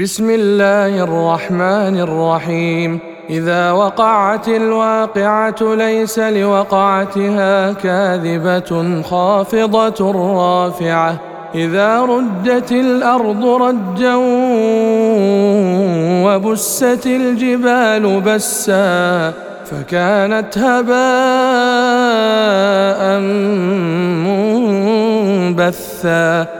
بسم الله الرحمن الرحيم. إذا وقعت الواقعة ليس لوقعتها كاذبة خافضة رافعة. إذا رجت الأرض رجا وبست الجبال بسا فكانت هباء منبثا.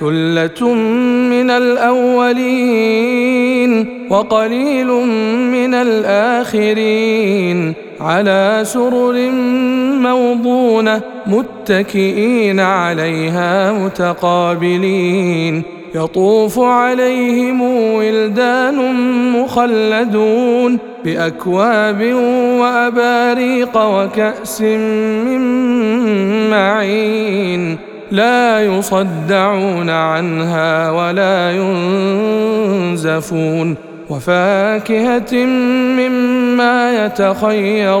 ثلة من الأولين وقليل من الآخرين على سرر موضونة متكئين عليها متقابلين. يطوف عليهم ولدان مخلدون بأكواب وأباريق وكأس من معين. لا يصدعون عنها ولا ينزفون وفاكهة مما يتخيرون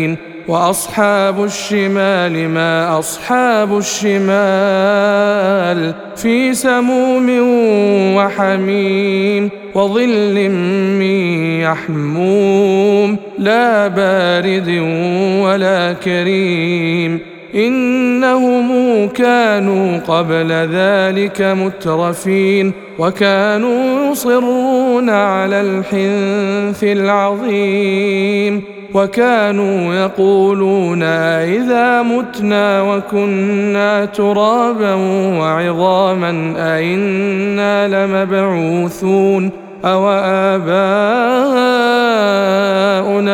وأصحاب الشمال ما أصحاب الشمال في سموم وحميم وظل من يحموم لا بارد ولا كريم إنهم كانوا قبل ذلك مترفين وكانوا يصرون على الحنث العظيم وكانوا يقولون اذا متنا وكنا ترابا وعظاما أئنا لمبعوثون أو آباؤنا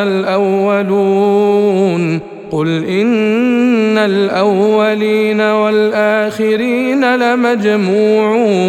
الأولون قل إن الأولين والآخرين لمجموعون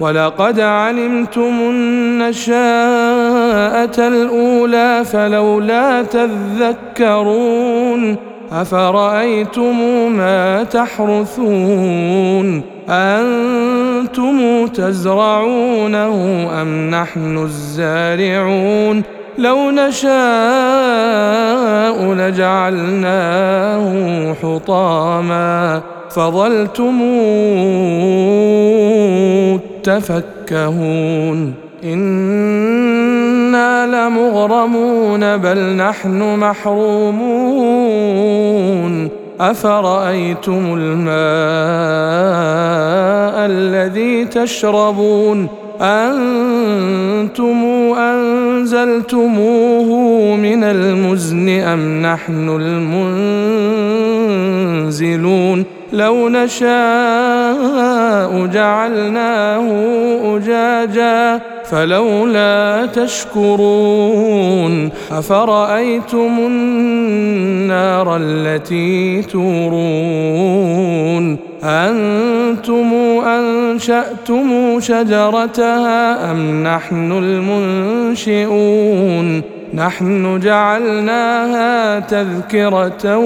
ولقد علمتم النشاءة الأولى فلولا تذكرون أفرأيتم ما تحرثون أنتم تزرعونه أم نحن الزارعون لو نشاء لجعلناه حطاما فظلتم تفكهون إنا لمغرمون بل نحن محرومون. أفرأيتم الماء الذي تشربون؟ أنتم أنزلتموه من المزن أم نحن المنزلون لو نشاء جعلناه أجاجا فلولا تشكرون أفرأيتم النار التي تورون أنتم أنشأتم شجرتها أم نحن المنشئون نحن جعلناها تذكرة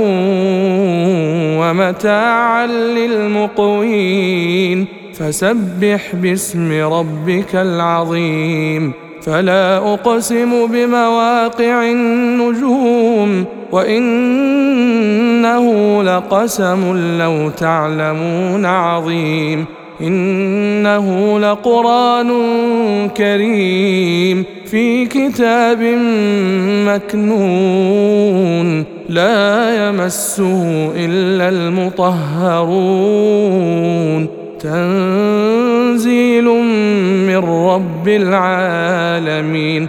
ومتاعا للمقوين. فسبح باسم ربك العظيم. فلا أقسم بمواقع النجوم. وإنه لقسم لو تعلمون عظيم. إنه لقرآن كريم في كتاب مكنون لا يمسه إلا المطهرون. تنزيل من رب العالمين.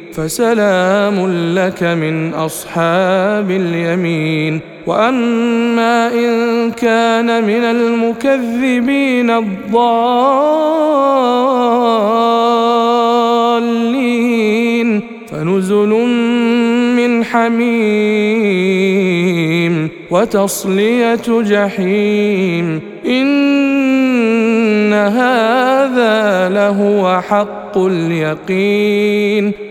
فسلام لك من أصحاب اليمين. وأما إن كان من المكذبين الضالين فنزل من حميم وتصلية جحيم. إن هذا لهو حق اليقين.